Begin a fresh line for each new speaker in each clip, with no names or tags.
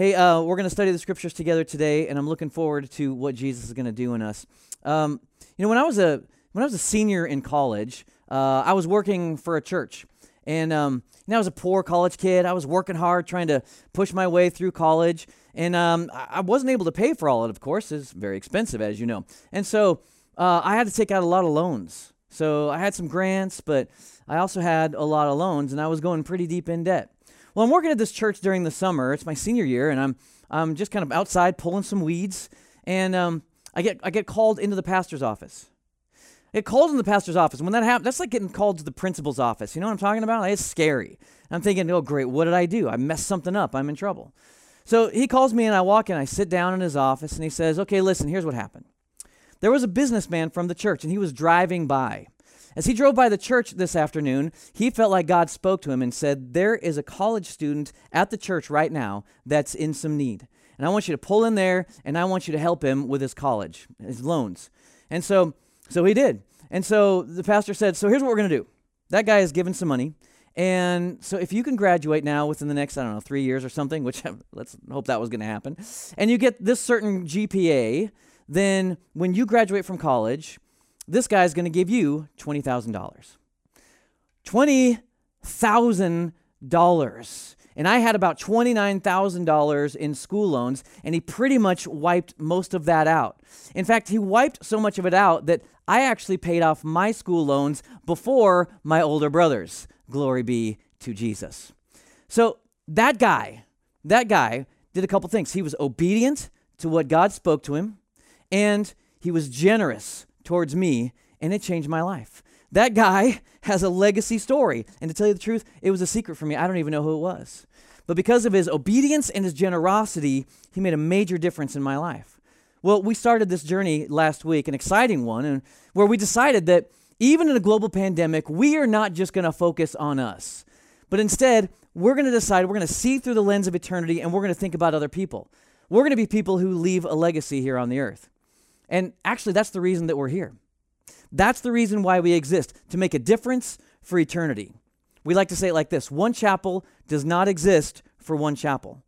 Hey, uh, we're going to study the scriptures together today, and I'm looking forward to what Jesus is going to do in us. Um, you know, when I was a when I was a senior in college, uh, I was working for a church, and um, I was a poor college kid. I was working hard, trying to push my way through college, and um, I wasn't able to pay for all of it. Of course, it's very expensive, as you know, and so uh, I had to take out a lot of loans. So I had some grants, but I also had a lot of loans, and I was going pretty deep in debt. Well, I'm working at this church during the summer. It's my senior year, and I'm I'm just kind of outside pulling some weeds, and um, I get I get called into the pastor's office. I get called in the pastor's office. When that happens, that's like getting called to the principal's office. You know what I'm talking about? It's scary. I'm thinking, oh great, what did I do? I messed something up. I'm in trouble. So he calls me, and I walk in. I sit down in his office, and he says, "Okay, listen. Here's what happened. There was a businessman from the church, and he was driving by." As he drove by the church this afternoon, he felt like God spoke to him and said, There is a college student at the church right now that's in some need. And I want you to pull in there and I want you to help him with his college, his loans. And so, so he did. And so the pastor said, So here's what we're going to do. That guy is given some money. And so if you can graduate now within the next, I don't know, three years or something, which let's hope that was going to happen, and you get this certain GPA, then when you graduate from college, this guy's going to give you $20,000. $20,000. And I had about $29,000 in school loans, and he pretty much wiped most of that out. In fact, he wiped so much of it out that I actually paid off my school loans before my older brothers. Glory be to Jesus. So that guy, that guy did a couple things. He was obedient to what God spoke to him, and he was generous towards me, and it changed my life. That guy has a legacy story. And to tell you the truth, it was a secret for me. I don't even know who it was. But because of his obedience and his generosity, he made a major difference in my life. Well, we started this journey last week, an exciting one, and where we decided that even in a global pandemic, we are not just going to focus on us, but instead, we're going to decide we're going to see through the lens of eternity and we're going to think about other people. We're going to be people who leave a legacy here on the earth. And actually, that's the reason that we're here. That's the reason why we exist, to make a difference for eternity. We like to say it like this one chapel does not exist for one chapel.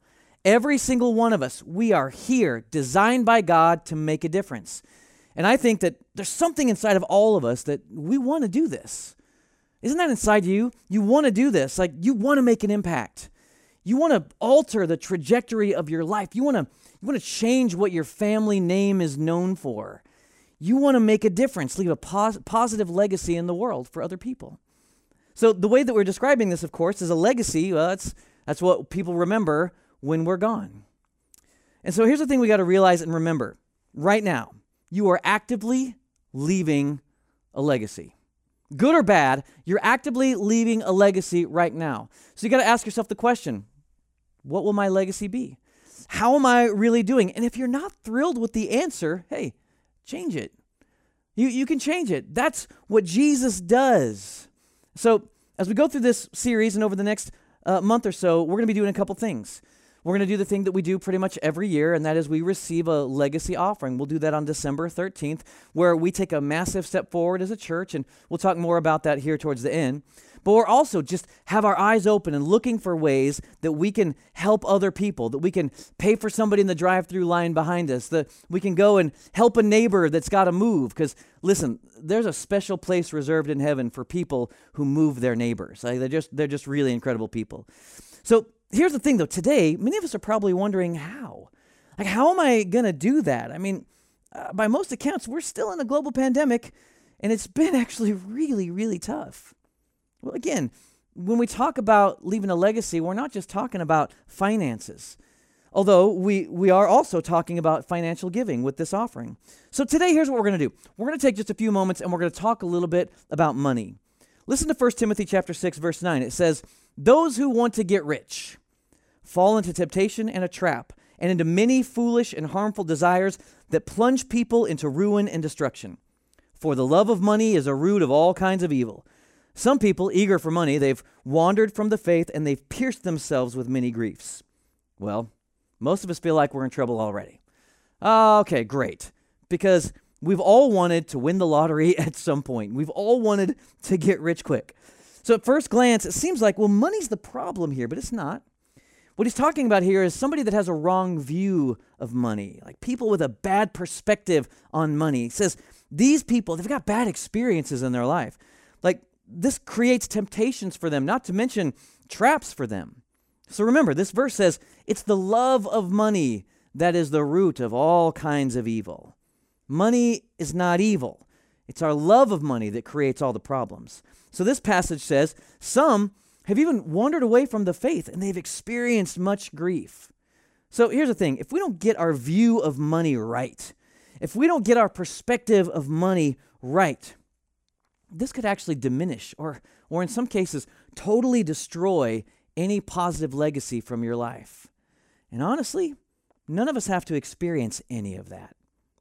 Every single one of us, we are here, designed by God to make a difference. And I think that there's something inside of all of us that we want to do this. Isn't that inside you? You want to do this. Like you want to make an impact. You want to alter the trajectory of your life. You want to you want to change what your family name is known for. You want to make a difference, leave a pos- positive legacy in the world for other people. So the way that we're describing this, of course, is a legacy. Well, that's that's what people remember when we're gone. And so here's the thing we got to realize and remember. Right now, you are actively leaving a legacy. Good or bad, you're actively leaving a legacy right now. So you got to ask yourself the question what will my legacy be? How am I really doing? And if you're not thrilled with the answer, hey, change it. You, you can change it. That's what Jesus does. So, as we go through this series and over the next uh, month or so, we're going to be doing a couple things. We're going to do the thing that we do pretty much every year, and that is we receive a legacy offering. We'll do that on December 13th, where we take a massive step forward as a church, and we'll talk more about that here towards the end. But we're also just have our eyes open and looking for ways that we can help other people, that we can pay for somebody in the drive through line behind us, that we can go and help a neighbor that's got to move. Because listen, there's a special place reserved in heaven for people who move their neighbors. Like they're, just, they're just really incredible people. So here's the thing though. Today many of us are probably wondering how. Like how am i going to do that? I mean uh, by most accounts we're still in a global pandemic and it's been actually really really tough. Well again when we talk about leaving a legacy we're not just talking about finances although we we are also talking about financial giving with this offering. So today here's what we're going to do. We're going to take just a few moments and we're going to talk a little bit about money. Listen to 1 timothy chapter 6 verse 9 it says those who want to get rich fall into temptation and a trap, and into many foolish and harmful desires that plunge people into ruin and destruction. For the love of money is a root of all kinds of evil. Some people, eager for money, they've wandered from the faith and they've pierced themselves with many griefs. Well, most of us feel like we're in trouble already. Ah, okay, great. Because we've all wanted to win the lottery at some point. We've all wanted to get rich quick. So at first glance, it seems like, well, money's the problem here, but it's not. What he's talking about here is somebody that has a wrong view of money, like people with a bad perspective on money. He says these people, they've got bad experiences in their life. Like this creates temptations for them, not to mention traps for them. So remember, this verse says it's the love of money that is the root of all kinds of evil. Money is not evil. It's our love of money that creates all the problems. So this passage says some have even wandered away from the faith and they've experienced much grief. So here's the thing if we don't get our view of money right, if we don't get our perspective of money right, this could actually diminish or, or in some cases, totally destroy any positive legacy from your life. And honestly, none of us have to experience any of that.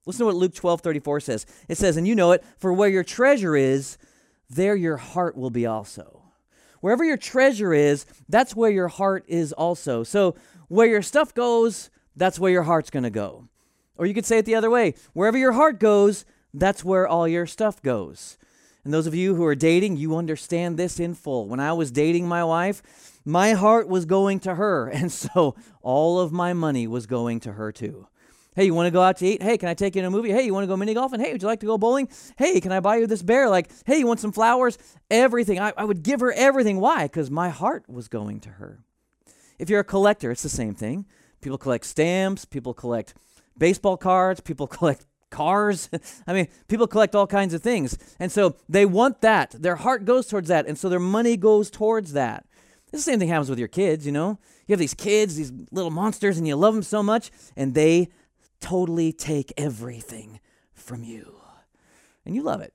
Listen to what Luke 12 34 says. It says, And you know it, for where your treasure is, there your heart will be also. Wherever your treasure is, that's where your heart is also. So where your stuff goes, that's where your heart's going to go. Or you could say it the other way wherever your heart goes, that's where all your stuff goes. And those of you who are dating, you understand this in full. When I was dating my wife, my heart was going to her. And so all of my money was going to her too. Hey, you want to go out to eat? Hey, can I take you to a movie? Hey, you want to go mini golfing? Hey, would you like to go bowling? Hey, can I buy you this bear? Like, hey, you want some flowers? Everything. I, I would give her everything. Why? Because my heart was going to her. If you're a collector, it's the same thing. People collect stamps, people collect baseball cards, people collect cars. I mean, people collect all kinds of things. And so they want that. Their heart goes towards that. And so their money goes towards that. The same thing happens with your kids, you know? You have these kids, these little monsters, and you love them so much, and they totally take everything from you. And you love it.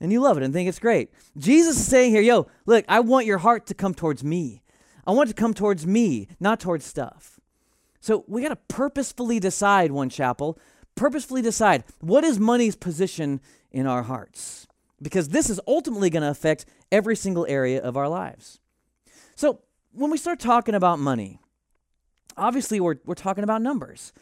And you love it and think it's great. Jesus is saying here, yo, look, I want your heart to come towards me. I want it to come towards me, not towards stuff. So we got to purposefully decide, one chapel, purposefully decide what is money's position in our hearts. Because this is ultimately going to affect every single area of our lives. So when we start talking about money, obviously we're, we're talking about numbers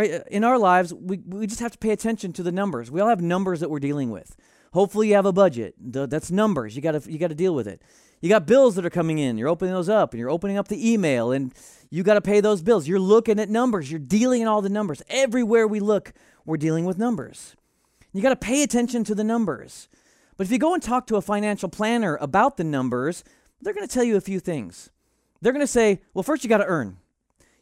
right? Uh, in our lives, we, we just have to pay attention to the numbers. We all have numbers that we're dealing with. Hopefully, you have a budget. That's numbers. You got to you got to deal with it. You got bills that are coming in. You're opening those up, and you're opening up the email, and you got to pay those bills. You're looking at numbers. You're dealing in all the numbers. Everywhere we look, we're dealing with numbers. You got to pay attention to the numbers. But if you go and talk to a financial planner about the numbers, they're going to tell you a few things. They're going to say, well, first you got to earn.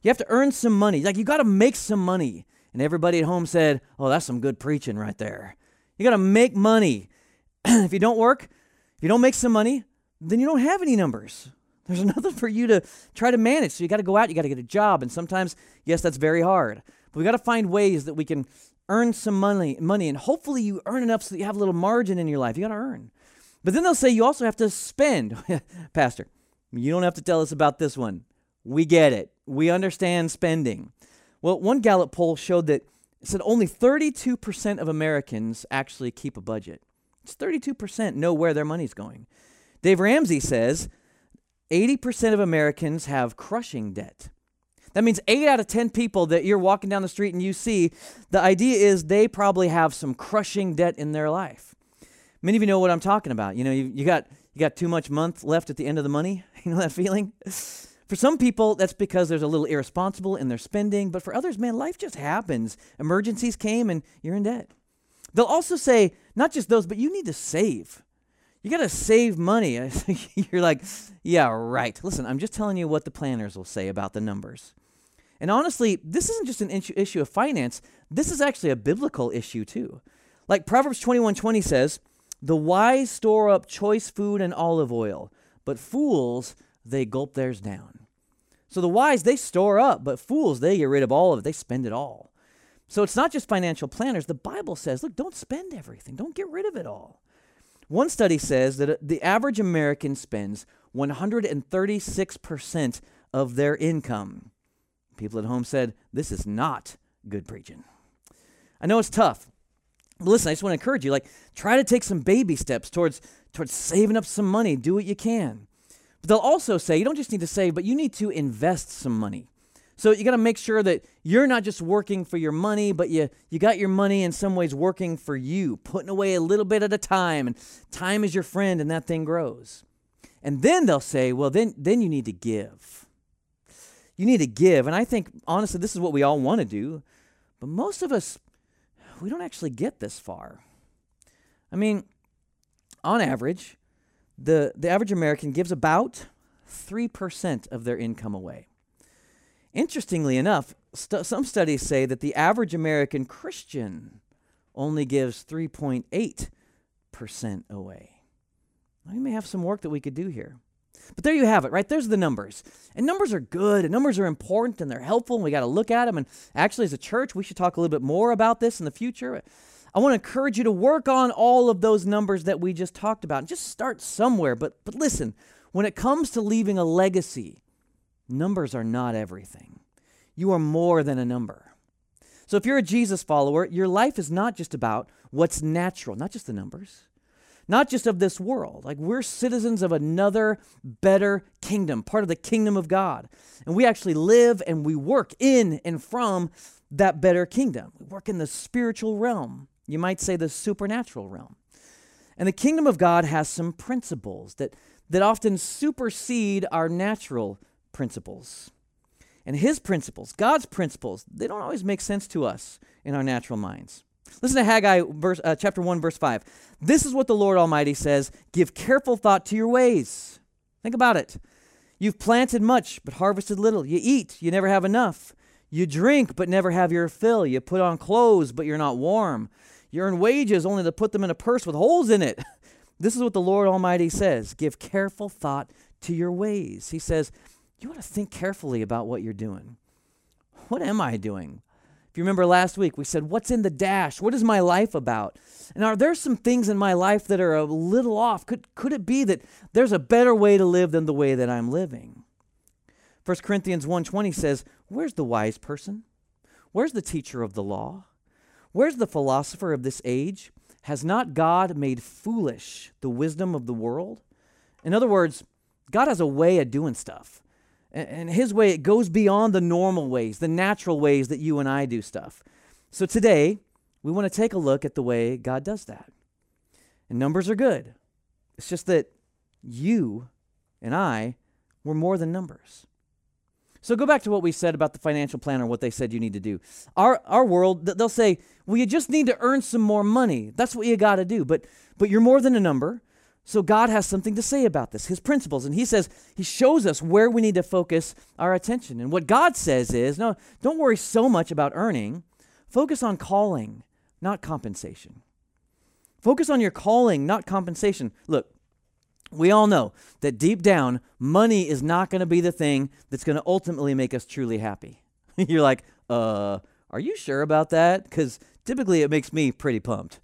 You have to earn some money. Like you got to make some money. And everybody at home said, "Oh, that's some good preaching right there." You got to make money. if you don't work, if you don't make some money, then you don't have any numbers. There's nothing for you to try to manage. So you got to go out, you got to get a job, and sometimes yes, that's very hard. But we got to find ways that we can earn some money, money, and hopefully you earn enough so that you have a little margin in your life. You got to earn. But then they'll say you also have to spend. Pastor, you don't have to tell us about this one. We get it. We understand spending. Well, one Gallup poll showed that it said only 32% of Americans actually keep a budget. It's 32% know where their money's going. Dave Ramsey says 80% of Americans have crushing debt. That means 8 out of 10 people that you're walking down the street and you see, the idea is they probably have some crushing debt in their life. Many of you know what I'm talking about. You know, you, you got you got too much month left at the end of the money. You know that feeling? For some people, that's because there's a little irresponsible in their spending, but for others, man, life just happens. Emergencies came and you're in debt. They'll also say, not just those, but you need to save. You got to save money. you're like, yeah, right. Listen, I'm just telling you what the planners will say about the numbers. And honestly, this isn't just an issue of finance. This is actually a biblical issue too. Like Proverbs 21:20 says, "The wise store up choice food and olive oil, but fools they gulp theirs down. So the wise, they store up, but fools, they get rid of all of it. They spend it all. So it's not just financial planners. The Bible says, look, don't spend everything, don't get rid of it all. One study says that uh, the average American spends 136% of their income. People at home said, this is not good preaching. I know it's tough. But listen, I just want to encourage you like try to take some baby steps towards towards saving up some money. Do what you can. But they'll also say you don't just need to save, but you need to invest some money. So you got to make sure that you're not just working for your money, but you you got your money in some ways working for you, putting away a little bit at a time, and time is your friend, and that thing grows. And then they'll say, well, then then you need to give. you need to give. And I think, honestly, this is what we all want to do. But most of us, we don't actually get this far. I mean, on average, the, the average American gives about 3% of their income away. Interestingly enough, some studies say that the average American Christian only gives 3.8% away. We may have some work that we could do here. But there you have it, right? There's the numbers. And numbers are good, and numbers are important, and they're helpful, and we got to look at them. And actually, as a church, we should talk a little bit more about this in the future. I want to encourage you to work on all of those numbers that we just talked about. Just start somewhere. But, but listen, when it comes to leaving a legacy, numbers are not everything. You are more than a number. So if you're a Jesus follower, your life is not just about what's natural, not just the numbers not just of this world. Like we're citizens of another better kingdom, part of the kingdom of God. And we actually live and we work in and from that better kingdom. We work in the spiritual realm. You might say the supernatural realm. And the kingdom of God has some principles that, that often supersede our natural principles. And his principles, God's principles, they don't always make sense to us in our natural minds. Listen to Haggai verse, uh, chapter 1, verse 5. This is what the Lord Almighty says Give careful thought to your ways. Think about it. You've planted much, but harvested little. You eat, you never have enough. You drink, but never have your fill. You put on clothes, but you're not warm. You earn wages only to put them in a purse with holes in it. This is what the Lord Almighty says Give careful thought to your ways. He says, You want to think carefully about what you're doing. What am I doing? If you remember last week, we said, What's in the dash? What is my life about? And are there some things in my life that are a little off? Could, could it be that there's a better way to live than the way that I'm living? 1 Corinthians 1:20 says, "Where's the wise person? Where's the teacher of the law? Where's the philosopher of this age? Has not God made foolish the wisdom of the world?" In other words, God has a way of doing stuff. And his way, it goes beyond the normal ways, the natural ways that you and I do stuff. So today, we want to take a look at the way God does that. And numbers are good. It's just that you and I were more than numbers. So go back to what we said about the financial planner, what they said you need to do. Our, our world, they'll say, well, you just need to earn some more money. That's what you got to do. But, but you're more than a number. So God has something to say about this, his principles. And he says, he shows us where we need to focus our attention. And what God says is, no, don't worry so much about earning. Focus on calling, not compensation. Focus on your calling, not compensation. Look, we all know that deep down, money is not going to be the thing that's going to ultimately make us truly happy. You're like, uh, are you sure about that? Because typically it makes me pretty pumped.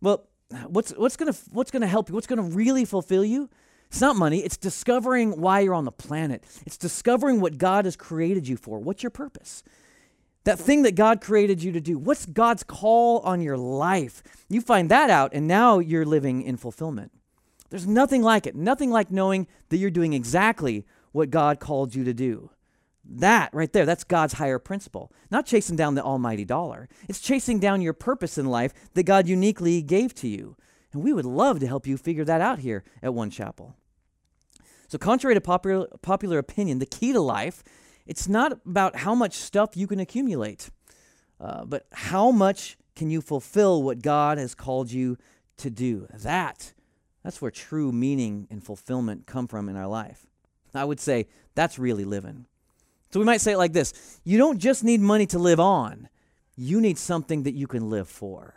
Well, what's what's gonna what's gonna help you? What's gonna really fulfill you? It's not money. It's discovering why you're on the planet. It's discovering what God has created you for. What's your purpose? That thing that God created you to do. What's God's call on your life? You find that out, and now you're living in fulfillment. There's nothing like it. Nothing like knowing that you're doing exactly what God called you to do. That right there, that's God's higher principle. Not chasing down the almighty dollar. It's chasing down your purpose in life that God uniquely gave to you. And we would love to help you figure that out here at One Chapel. So, contrary to popular, popular opinion, the key to life, it's not about how much stuff you can accumulate, uh, but how much can you fulfill what God has called you to do. That, that's where true meaning and fulfillment come from in our life. I would say that's really living. So we might say it like this You don't just need money to live on, you need something that you can live for.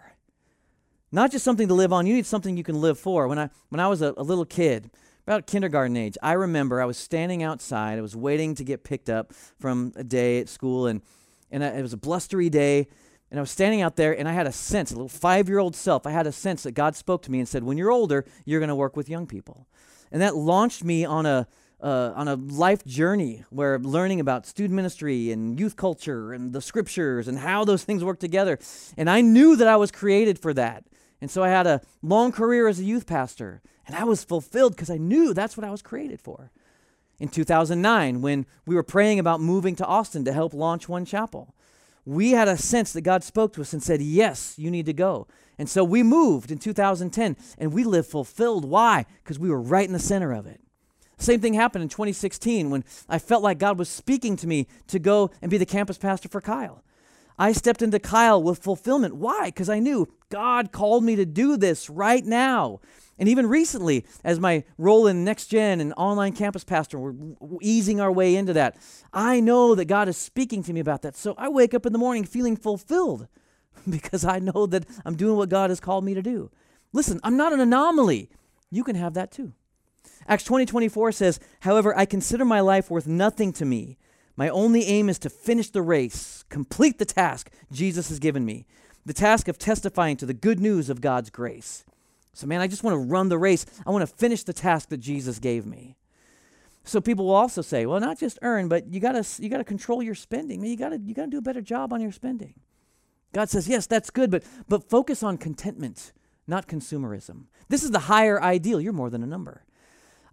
Not just something to live on, you need something you can live for. When I, when I was a, a little kid, about kindergarten age, I remember I was standing outside. I was waiting to get picked up from a day at school, and, and I, it was a blustery day. And I was standing out there, and I had a sense, a little five year old self, I had a sense that God spoke to me and said, When you're older, you're going to work with young people. And that launched me on a, uh, on a life journey where learning about student ministry and youth culture and the scriptures and how those things work together. And I knew that I was created for that. And so I had a long career as a youth pastor, and I was fulfilled because I knew that's what I was created for. In 2009, when we were praying about moving to Austin to help launch One Chapel, we had a sense that God spoke to us and said, Yes, you need to go. And so we moved in 2010, and we lived fulfilled. Why? Because we were right in the center of it. Same thing happened in 2016 when I felt like God was speaking to me to go and be the campus pastor for Kyle. I stepped into Kyle with fulfillment. Why? Because I knew God called me to do this right now. And even recently, as my role in Next Gen and online campus pastor, we're easing our way into that. I know that God is speaking to me about that. So I wake up in the morning feeling fulfilled because I know that I'm doing what God has called me to do. Listen, I'm not an anomaly. You can have that too. Acts 20 24 says, However, I consider my life worth nothing to me. My only aim is to finish the race, complete the task Jesus has given me, the task of testifying to the good news of God's grace. So, man, I just want to run the race. I want to finish the task that Jesus gave me. So people will also say, well, not just earn, but you gotta you gotta control your spending. Man, you gotta you gotta do a better job on your spending. God says, yes, that's good, but but focus on contentment, not consumerism. This is the higher ideal. You're more than a number.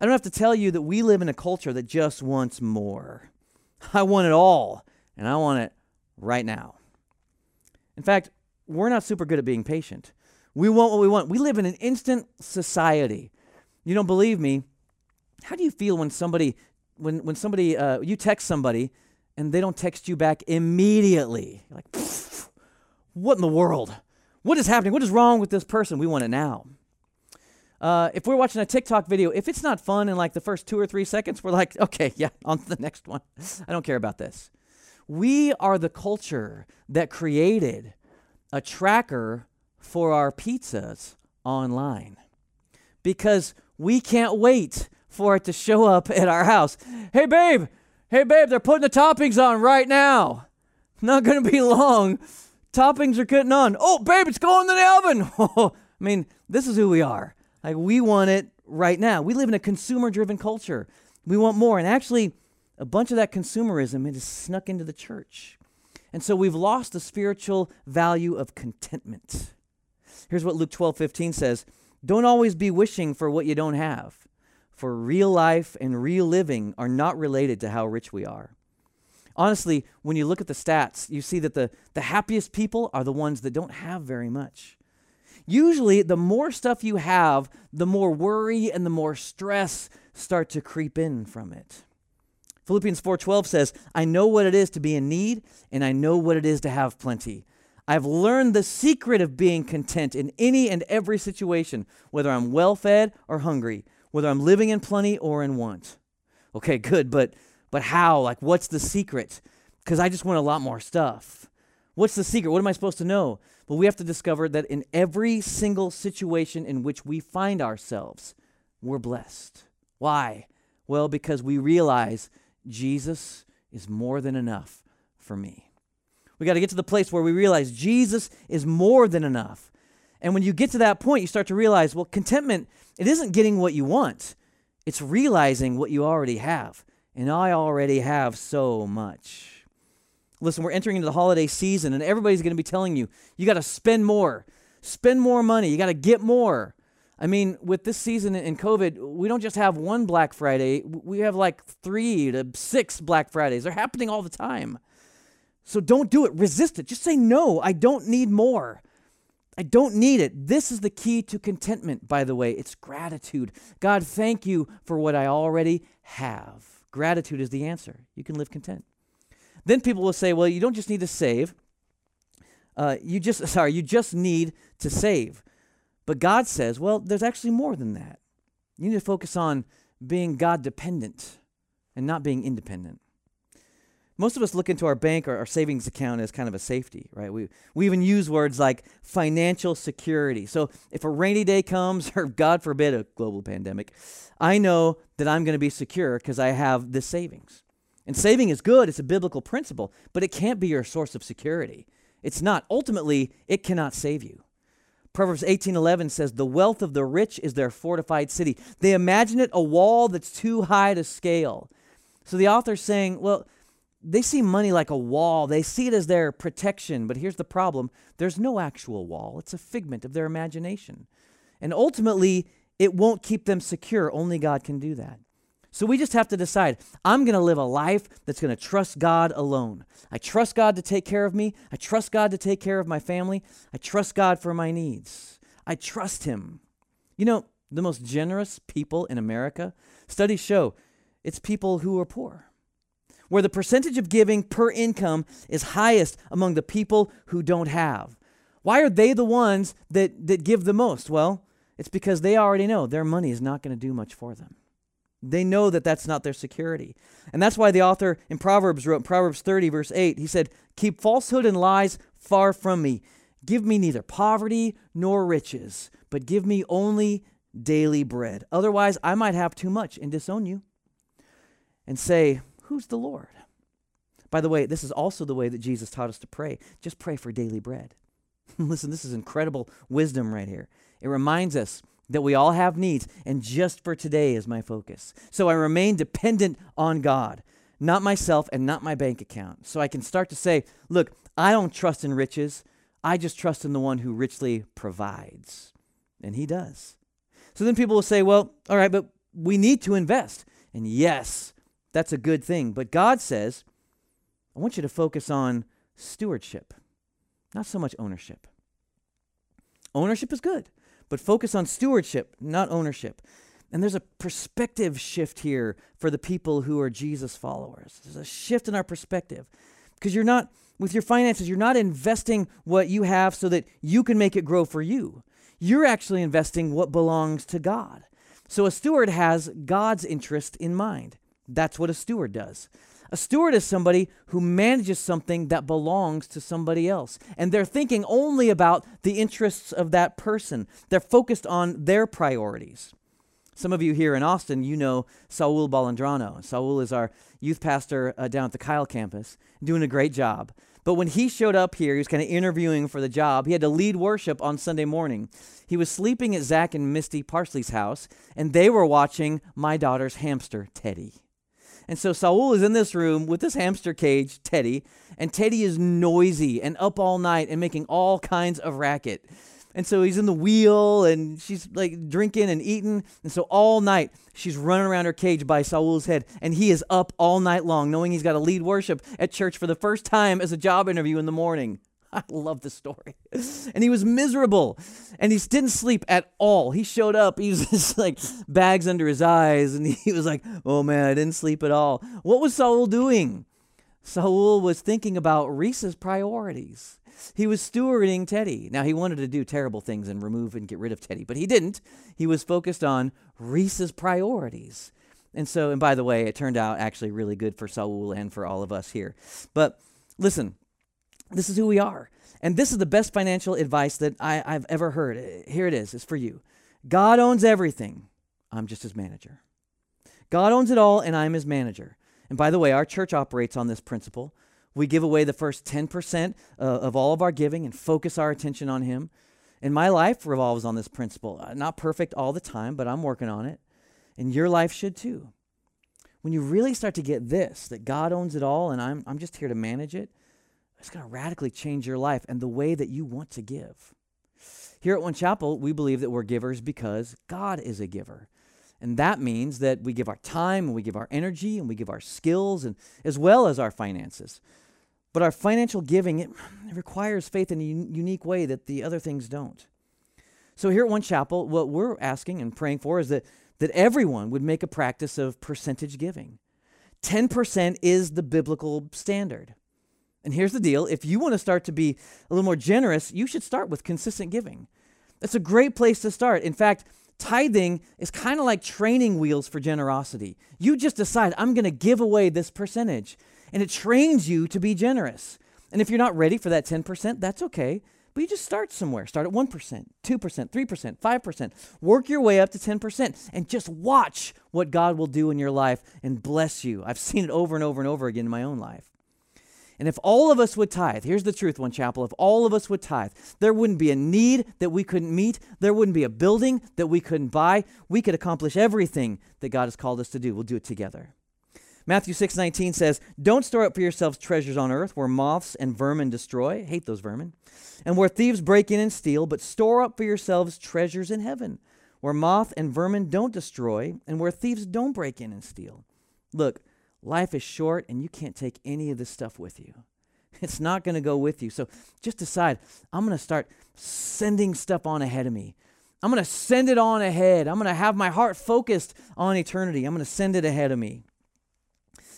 I don't have to tell you that we live in a culture that just wants more. I want it all, and I want it right now. In fact, we're not super good at being patient. We want what we want. We live in an instant society. You don't believe me? How do you feel when somebody, when, when somebody, uh, you text somebody and they don't text you back immediately? You're like, what in the world? What is happening? What is wrong with this person? We want it now. Uh, if we're watching a TikTok video, if it's not fun in like the first two or three seconds, we're like, okay, yeah, on to the next one. I don't care about this. We are the culture that created a tracker for our pizzas online because we can't wait for it to show up at our house. Hey, babe, hey, babe, they're putting the toppings on right now. Not going to be long. Toppings are getting on. Oh, babe, it's going in the oven. I mean, this is who we are. Like, we want it right now. We live in a consumer driven culture. We want more. And actually, a bunch of that consumerism has snuck into the church. And so we've lost the spiritual value of contentment. Here's what Luke 12 15 says Don't always be wishing for what you don't have, for real life and real living are not related to how rich we are. Honestly, when you look at the stats, you see that the, the happiest people are the ones that don't have very much. Usually, the more stuff you have, the more worry and the more stress start to creep in from it. Philippians 4:12 says, "I know what it is to be in need, and I know what it is to have plenty. I've learned the secret of being content in any and every situation, whether I'm well fed or hungry, whether I'm living in plenty or in want. Okay, good, but but how? Like what's the secret? Cuz I just want a lot more stuff. What's the secret? What am I supposed to know? Well, we have to discover that in every single situation in which we find ourselves, we're blessed. Why? Well, because we realize Jesus is more than enough for me. We got to get to the place where we realize Jesus is more than enough. And when you get to that point, you start to realize, well, contentment, it isn't getting what you want, it's realizing what you already have. And I already have so much. Listen, we're entering into the holiday season, and everybody's going to be telling you, you got to spend more, spend more money, you got to get more. I mean, with this season in COVID, we don't just have one Black Friday, we have like three to six Black Fridays. They're happening all the time. So don't do it. Resist it. Just say, no, I don't need more. I don't need it. This is the key to contentment, by the way. It's gratitude. God, thank you for what I already have. Gratitude is the answer. You can live content. Then people will say, well, you don't just need to save. Uh, you just, sorry, you just need to save. But God says, well, there's actually more than that. You need to focus on being God dependent and not being independent most of us look into our bank or our savings account as kind of a safety, right? We, we even use words like financial security. So if a rainy day comes, or God forbid, a global pandemic, I know that I'm going to be secure because I have this savings. And saving is good, it's a biblical principle, but it can't be your source of security. It's not. Ultimately, it cannot save you. Proverbs 18:11 says, "The wealth of the rich is their fortified city." They imagine it a wall that's too high to scale. So the author's saying, well, they see money like a wall. They see it as their protection. But here's the problem there's no actual wall, it's a figment of their imagination. And ultimately, it won't keep them secure. Only God can do that. So we just have to decide I'm going to live a life that's going to trust God alone. I trust God to take care of me. I trust God to take care of my family. I trust God for my needs. I trust Him. You know, the most generous people in America, studies show it's people who are poor, where the percentage of giving per income is highest among the people who don't have. Why are they the ones that, that give the most? Well, it's because they already know their money is not going to do much for them. They know that that's not their security. And that's why the author in Proverbs wrote Proverbs 30, verse 8, he said, Keep falsehood and lies far from me. Give me neither poverty nor riches, but give me only daily bread. Otherwise, I might have too much and disown you and say, Who's the Lord? By the way, this is also the way that Jesus taught us to pray. Just pray for daily bread. Listen, this is incredible wisdom right here. It reminds us that we all have needs, and just for today is my focus. So I remain dependent on God, not myself and not my bank account. So I can start to say, look, I don't trust in riches. I just trust in the one who richly provides. And he does. So then people will say, well, all right, but we need to invest. And yes, that's a good thing. But God says, I want you to focus on stewardship, not so much ownership. Ownership is good. But focus on stewardship, not ownership. And there's a perspective shift here for the people who are Jesus followers. There's a shift in our perspective because you're not, with your finances, you're not investing what you have so that you can make it grow for you. You're actually investing what belongs to God. So a steward has God's interest in mind. That's what a steward does. A steward is somebody who manages something that belongs to somebody else. And they're thinking only about the interests of that person. They're focused on their priorities. Some of you here in Austin, you know Saul Balandrano. Saul is our youth pastor uh, down at the Kyle campus, doing a great job. But when he showed up here, he was kind of interviewing for the job. He had to lead worship on Sunday morning. He was sleeping at Zach and Misty Parsley's house, and they were watching my daughter's hamster, Teddy. And so Saul is in this room with this hamster cage, Teddy, and Teddy is noisy and up all night and making all kinds of racket. And so he's in the wheel and she's like drinking and eating. And so all night she's running around her cage by Saul's head. And he is up all night long, knowing he's got to lead worship at church for the first time as a job interview in the morning. I love the story. And he was miserable and he didn't sleep at all. He showed up, he was just like bags under his eyes, and he was like, Oh man, I didn't sleep at all. What was Saul doing? Saul was thinking about Reese's priorities. He was stewarding Teddy. Now, he wanted to do terrible things and remove and get rid of Teddy, but he didn't. He was focused on Reese's priorities. And so, and by the way, it turned out actually really good for Saul and for all of us here. But listen, this is who we are. And this is the best financial advice that I, have ever heard. Here it is. It's for you. God owns everything. I'm just his manager. God owns it all, and I'm his manager. And by the way, our church operates on this principle. We give away the first 10% uh, of all of our giving and focus our attention on him. And my life revolves on this principle. Uh, not perfect all the time, but I'm working on it. And your life should too. When you really start to get this, that God owns it all and I'm, I'm just here to manage it, it's going to radically change your life and the way that you want to give. Here at One Chapel, we believe that we're givers because God is a giver. And that means that we give our time and we give our energy and we give our skills and as well as our finances. But our financial giving it, it requires faith in a un- unique way that the other things don't. So here at One Chapel, what we're asking and praying for is that that everyone would make a practice of percentage giving. 10% is the biblical standard. And here's the deal if you want to start to be a little more generous, you should start with consistent giving. That's a great place to start. In fact, tithing is kind of like training wheels for generosity. You just decide, I'm going to give away this percentage, and it trains you to be generous. And if you're not ready for that 10%, that's okay. But you just start somewhere. Start at 1%, 2%, 3%, 5%. Work your way up to 10% and just watch what God will do in your life and bless you. I've seen it over and over and over again in my own life. And if all of us would tithe, here's the truth, One Chapel, if all of us would tithe, there wouldn't be a need that we couldn't meet. There wouldn't be a building that we couldn't buy. We could accomplish everything that God has called us to do. We'll do it together. Matthew 6 19 says, Don't store up for yourselves treasures on earth where moths and vermin destroy. Hate those vermin. And where thieves break in and steal, but store up for yourselves treasures in heaven where moth and vermin don't destroy and where thieves don't break in and steal. Look, Life is short and you can't take any of this stuff with you. It's not going to go with you. So just decide, I'm going to start sending stuff on ahead of me. I'm going to send it on ahead. I'm going to have my heart focused on eternity. I'm going to send it ahead of me.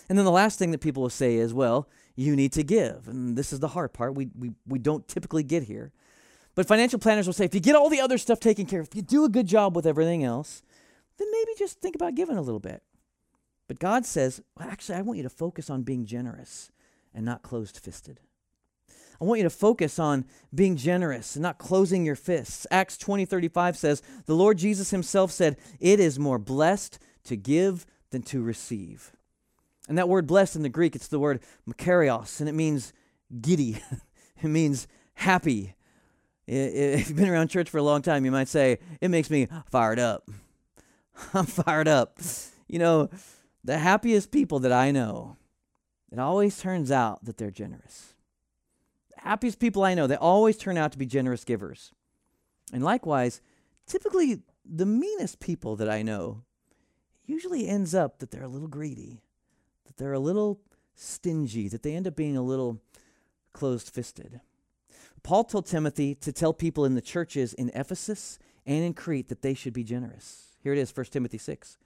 And then the last thing that people will say is, well, you need to give. And this is the hard part. We, we, we don't typically get here. But financial planners will say, if you get all the other stuff taken care of, if you do a good job with everything else, then maybe just think about giving a little bit. But God says, well, actually, I want you to focus on being generous and not closed fisted. I want you to focus on being generous and not closing your fists. Acts 20 35 says, The Lord Jesus himself said, It is more blessed to give than to receive. And that word blessed in the Greek, it's the word makarios, and it means giddy, it means happy. If you've been around church for a long time, you might say, It makes me fired up. I'm fired up. You know, the happiest people that I know, it always turns out that they're generous The happiest people I know, they always turn out to be generous givers. And likewise, typically the meanest people that I know usually ends up that they're a little greedy, that they're a little stingy, that they end up being a little closed fisted. Paul told Timothy to tell people in the churches in Ephesus and in Crete that they should be generous. Here it is, 1 Timothy 6.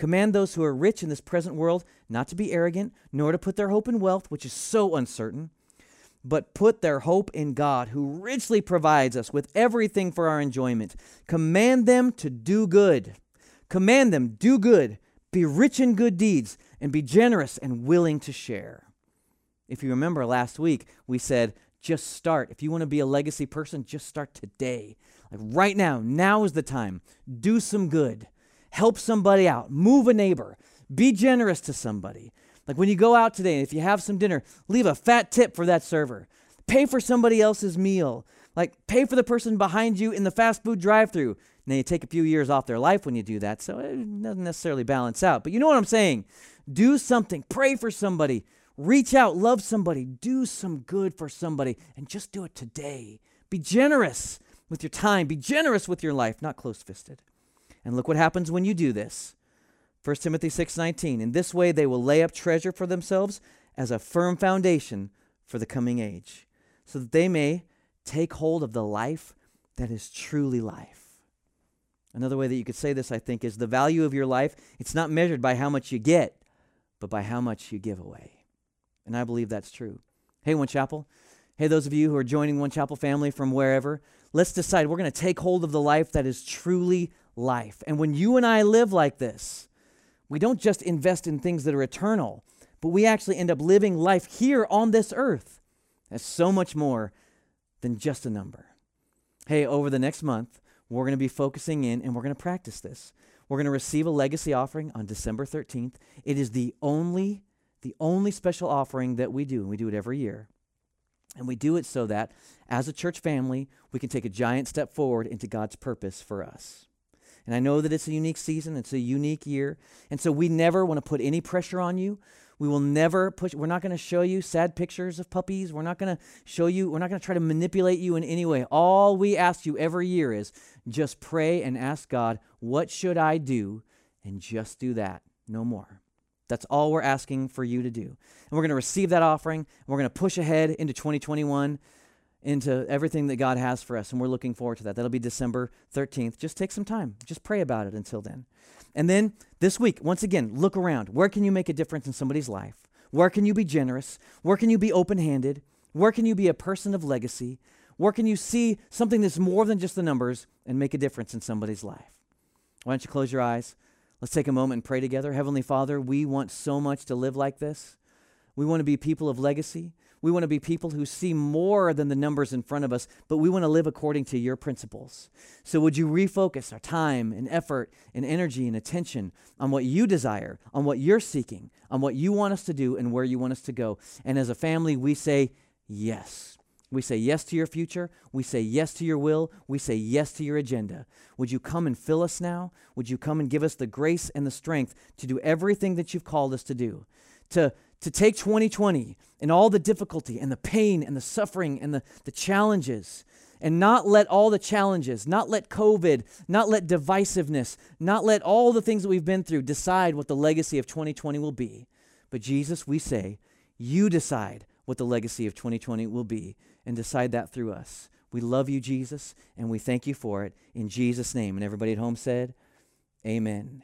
Command those who are rich in this present world not to be arrogant, nor to put their hope in wealth, which is so uncertain but put their hope in God, who richly provides us with everything for our enjoyment. Command them to do good. Command them, do good, be rich in good deeds, and be generous and willing to share. If you remember last week, we said, just start. If you want to be a legacy person, just start today. Like right now, now is the time. Do some good. Help somebody out. Move a neighbor. Be generous to somebody. Like when you go out today, if you have some dinner, leave a fat tip for that server. Pay for somebody else's meal. Like pay for the person behind you in the fast food drive through. Now you take a few years off their life when you do that, so it doesn't necessarily balance out. But you know what I'm saying? Do something, pray for somebody, reach out, love somebody, do some good for somebody, and just do it today. Be generous with your time, be generous with your life, not close fisted. And look what happens when you do this. 1 Timothy 6:19 In this way they will lay up treasure for themselves as a firm foundation for the coming age so that they may take hold of the life that is truly life. Another way that you could say this I think is the value of your life it's not measured by how much you get but by how much you give away. And I believe that's true. Hey One Chapel, hey those of you who are joining One Chapel family from wherever, let's decide we're going to take hold of the life that is truly life. And when you and I live like this, we don't just invest in things that are eternal, but we actually end up living life here on this earth. as so much more than just a number. Hey, over the next month, we're going to be focusing in and we're going to practice this. We're going to receive a legacy offering on December 13th. It is the only the only special offering that we do, and we do it every year. And we do it so that as a church family, we can take a giant step forward into God's purpose for us. And I know that it's a unique season, it's a unique year. And so we never want to put any pressure on you. We will never push, we're not going to show you sad pictures of puppies. We're not going to show you, we're not going to try to manipulate you in any way. All we ask you every year is just pray and ask God, what should I do? And just do that, no more. That's all we're asking for you to do. And we're going to receive that offering. We're going to push ahead into 2021 into everything that God has for us. And we're looking forward to that. That'll be December 13th. Just take some time. Just pray about it until then. And then this week, once again, look around. Where can you make a difference in somebody's life? Where can you be generous? Where can you be open handed? Where can you be a person of legacy? Where can you see something that's more than just the numbers and make a difference in somebody's life? Why don't you close your eyes? Let's take a moment and pray together. Heavenly Father, we want so much to live like this. We want to be people of legacy. We want to be people who see more than the numbers in front of us, but we want to live according to your principles. So, would you refocus our time and effort and energy and attention on what you desire, on what you're seeking, on what you want us to do, and where you want us to go? And as a family, we say yes. We say yes to your future. We say yes to your will. We say yes to your agenda. Would you come and fill us now? Would you come and give us the grace and the strength to do everything that you've called us to do? To to take 2020 and all the difficulty and the pain and the suffering and the, the challenges and not let all the challenges, not let COVID, not let divisiveness, not let all the things that we've been through decide what the legacy of 2020 will be. But Jesus, we say, you decide what the legacy of 2020 will be and decide that through us. We love you, Jesus, and we thank you for it in Jesus' name. And everybody at home said, Amen.